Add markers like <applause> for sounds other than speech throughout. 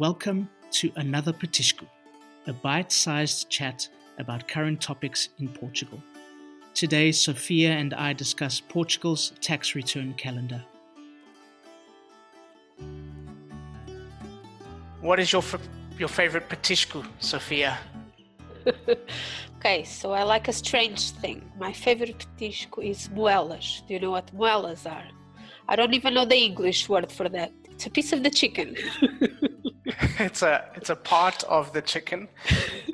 Welcome to another Petisco, a bite sized chat about current topics in Portugal. Today, Sofia and I discuss Portugal's tax return calendar. What is your, f- your favorite Petisco, Sofia? <laughs> okay, so I like a strange thing. My favorite petisco is moelas. Do you know what moelas are? I don't even know the English word for that. It's a piece of the chicken. <laughs> <laughs> it's a it's a part of the chicken.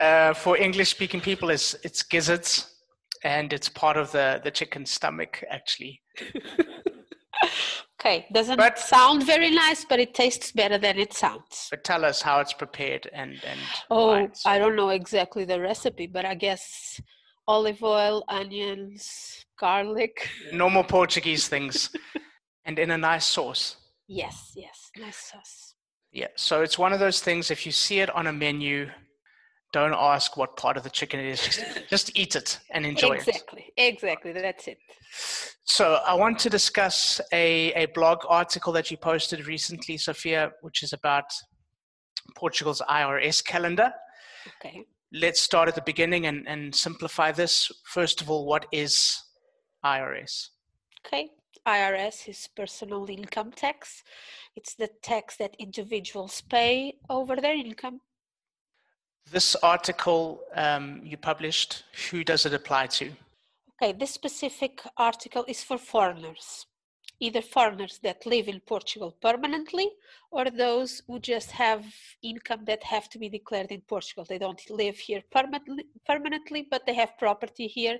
Uh, for English speaking people, it's it's gizzards, and it's part of the the chicken stomach actually. <laughs> okay, doesn't but, sound very nice, but it tastes better than it sounds. But tell us how it's prepared and and. Oh, I don't know exactly the recipe, but I guess olive oil, onions, garlic. <laughs> Normal Portuguese things, and in a nice sauce. Yes, yes, nice sauce. Yeah, so it's one of those things. If you see it on a menu, don't ask what part of the chicken it is. Just, <laughs> just eat it and enjoy exactly, it. Exactly, exactly. That's it. So I want to discuss a, a blog article that you posted recently, Sophia, which is about Portugal's IRS calendar. Okay. Let's start at the beginning and, and simplify this. First of all, what is IRS? Okay. IRS is personal income tax. It's the tax that individuals pay over their income. This article um, you published, who does it apply to? Okay, this specific article is for foreigners, either foreigners that live in Portugal permanently or those who just have income that have to be declared in Portugal. They don't live here permanently, permanently but they have property here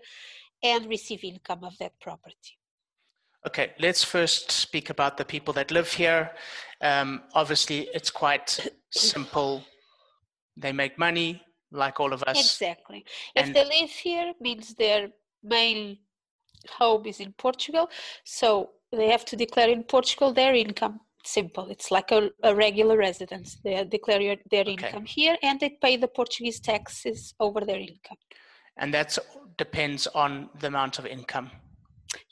and receive income of that property. Okay, let's first speak about the people that live here. Um, obviously, it's quite simple. They make money like all of us. Exactly. If they live here, means their main home is in Portugal, so they have to declare in Portugal their income. Simple. It's like a, a regular residence. They declare their okay. income here, and they pay the Portuguese taxes over their income. And that depends on the amount of income.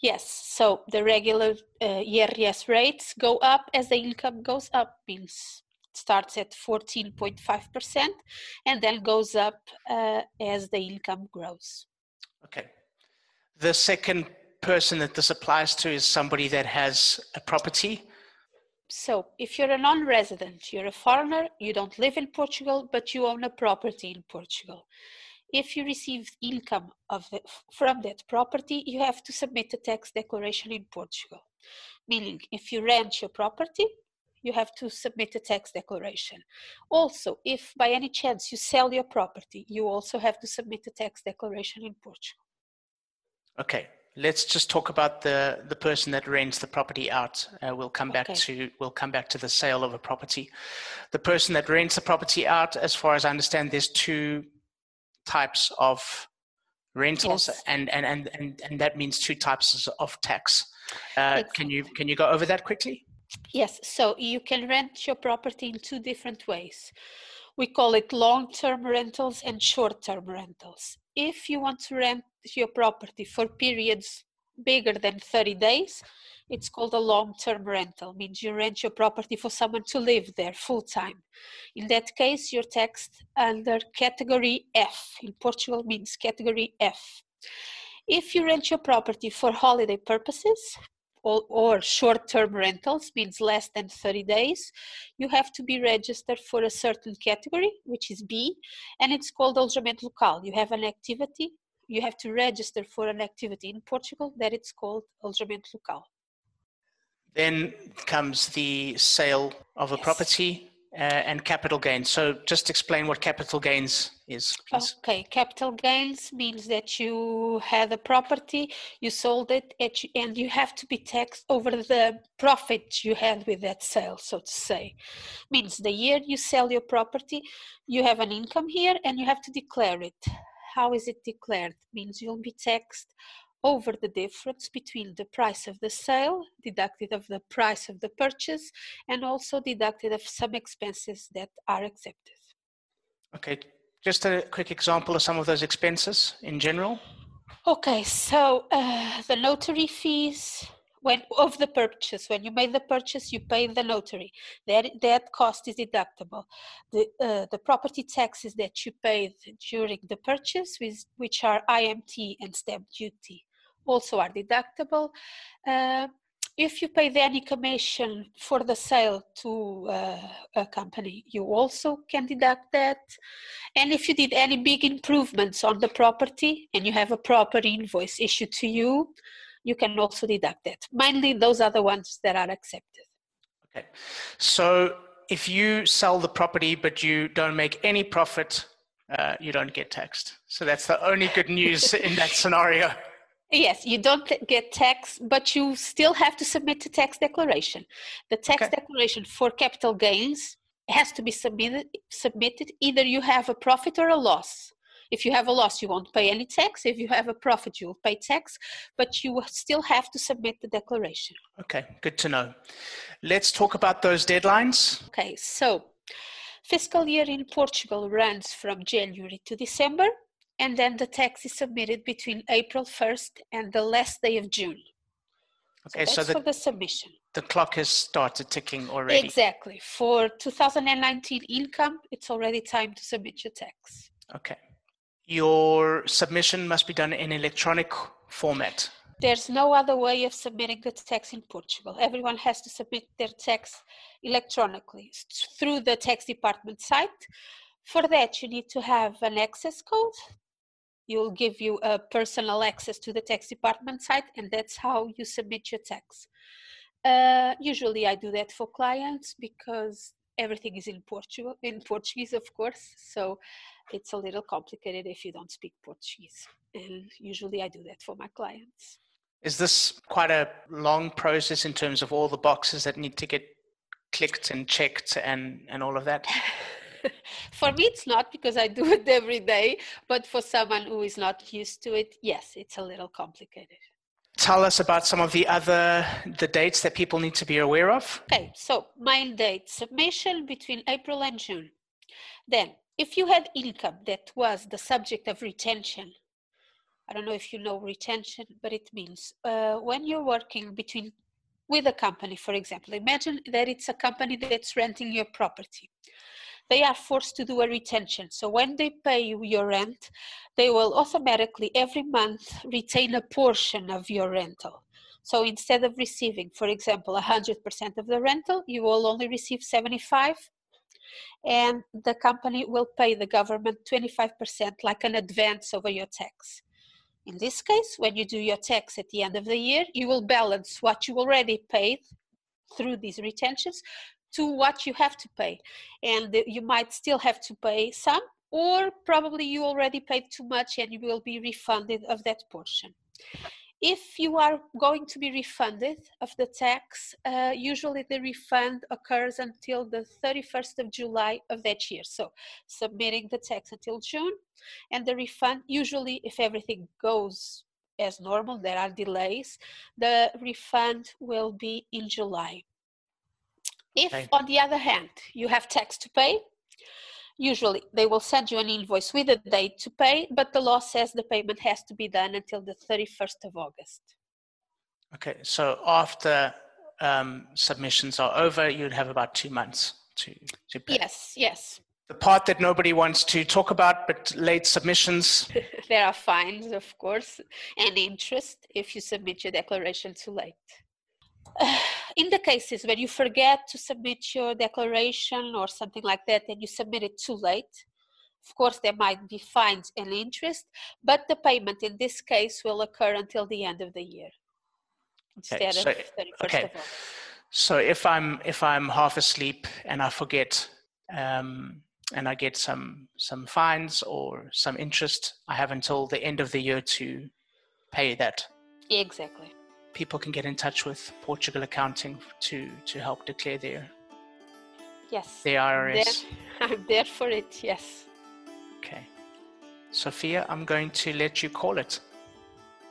Yes, so the regular uh, IRS rates go up as the income goes up, means it starts at 14.5% and then goes up uh, as the income grows. Okay. The second person that this applies to is somebody that has a property. So, if you're a non resident, you're a foreigner, you don't live in Portugal, but you own a property in Portugal if you receive income of the, from that property, you have to submit a tax declaration in Portugal. Meaning, if you rent your property, you have to submit a tax declaration. Also, if by any chance you sell your property, you also have to submit a tax declaration in Portugal. Okay, let's just talk about the the person that rents the property out. Uh, we'll come back okay. to we'll come back to the sale of a property. The person that rents the property out, as far as I understand, there's two types of rentals yes. and, and, and, and, and that means two types of tax. Uh, can you can you go over that quickly? Yes, so you can rent your property in two different ways. We call it long-term rentals and short-term rentals. If you want to rent your property for periods bigger than 30 days, it's called a long-term rental means you rent your property for someone to live there full time in that case you're taxed under category f. In portugal means category f. If you rent your property for holiday purposes or, or short-term rentals means less than 30 days you have to be registered for a certain category which is b and it's called alojamento local. You have an activity you have to register for an activity in portugal that it's called alojamento local then comes the sale of a yes. property uh, and capital gains. So just explain what capital gains is, please. Okay, capital gains means that you had a property, you sold it, and you have to be taxed over the profit you had with that sale, so to say. Means the year you sell your property, you have an income here and you have to declare it. How is it declared? Means you'll be taxed over the difference between the price of the sale, deducted of the price of the purchase, and also deducted of some expenses that are accepted. Okay, just a quick example of some of those expenses in general. Okay, so uh, the notary fees when of the purchase when you made the purchase you pay the notary. That that cost is deductible. The uh, the property taxes that you paid during the purchase with, which are imt and stamp duty also are deductible. Uh, if you pay any commission for the sale to uh, a company, you also can deduct that. And if you did any big improvements on the property and you have a proper invoice issued to you, you can also deduct that. Mainly, those are the ones that are accepted. Okay. So if you sell the property but you don't make any profit, uh, you don't get taxed. So that's the only good news in that <laughs> scenario. Yes, you don't get tax, but you still have to submit a tax declaration. The tax okay. declaration for capital gains has to be submitted submitted either you have a profit or a loss. If you have a loss, you won't pay any tax. If you have a profit, you'll pay tax, but you will still have to submit the declaration. Okay, good to know. Let's talk about those deadlines. Okay, so fiscal year in Portugal runs from January to December and then the tax is submitted between April 1st and the last day of June. Okay, so, so the, for the submission. The clock has started ticking already. Exactly. For 2019 income, it's already time to submit your tax. Okay. Your submission must be done in electronic format. There's no other way of submitting the tax in Portugal. Everyone has to submit their tax electronically through the tax department site. For that, you need to have an access code you'll give you a personal access to the tax department site and that's how you submit your tax uh, usually i do that for clients because everything is in portugal in portuguese of course so it's a little complicated if you don't speak portuguese and usually i do that for my clients is this quite a long process in terms of all the boxes that need to get clicked and checked and and all of that <laughs> for me, it's not because I do <laughs> it every day, but for someone who is not used to it, yes, it's a little complicated. Tell us about some of the other the dates that people need to be aware of. Okay, so main date submission between April and June. Then, if you had income that was the subject of retention, I don't know if you know retention, but it means uh, when you're working between with a company, for example, imagine that it's a company that's renting your property they are forced to do a retention. So when they pay you your rent, they will automatically every month retain a portion of your rental. So instead of receiving, for example, 100% of the rental, you will only receive 75 and the company will pay the government 25% like an advance over your tax. In this case, when you do your tax at the end of the year, you will balance what you already paid through these retentions to what you have to pay and you might still have to pay some or probably you already paid too much and you will be refunded of that portion if you are going to be refunded of the tax uh, usually the refund occurs until the 31st of july of that year. So submitting the tax until june and the refund usually if everything goes as normal there are delays the refund will be in july. If, on the other hand, you have tax to pay, usually they will send you an invoice with a date to pay, but the law says the payment has to be done until the 31st of August. Okay, so after um, submissions are over, you'd have about two months to, to pay. Yes, yes. The part that nobody wants to talk about, but late submissions. <laughs> there are fines, of course, and interest if you submit your declaration too late. <laughs> in the cases where you forget to submit your declaration or something like that and you submit it too late, of course, there might be fines and interest, but the payment in this case will occur until the end of the year okay, instead so, of 31st okay. So if I'm if I'm half asleep and I forget um, and I get some some fines or some interest, I have until the end of the year to pay that. Exactly people can get in touch with Portugal Accounting to to help declare their yes the IRS. I'm there, <laughs> I'm there for it. Yes. Okay, Sophia, I'm going to let you call it.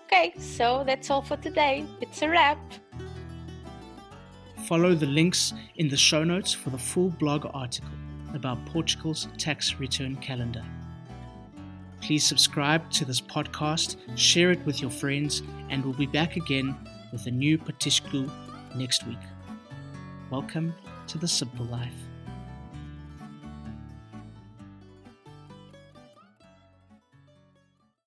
Okay, so that's all for today. It's a wrap. Follow the links in the show notes for the full blog article about Portugal's tax return calendar. Please subscribe to this podcast, share it with your friends, and we'll be back again with a new Petisco next week. Welcome to the Simple Life.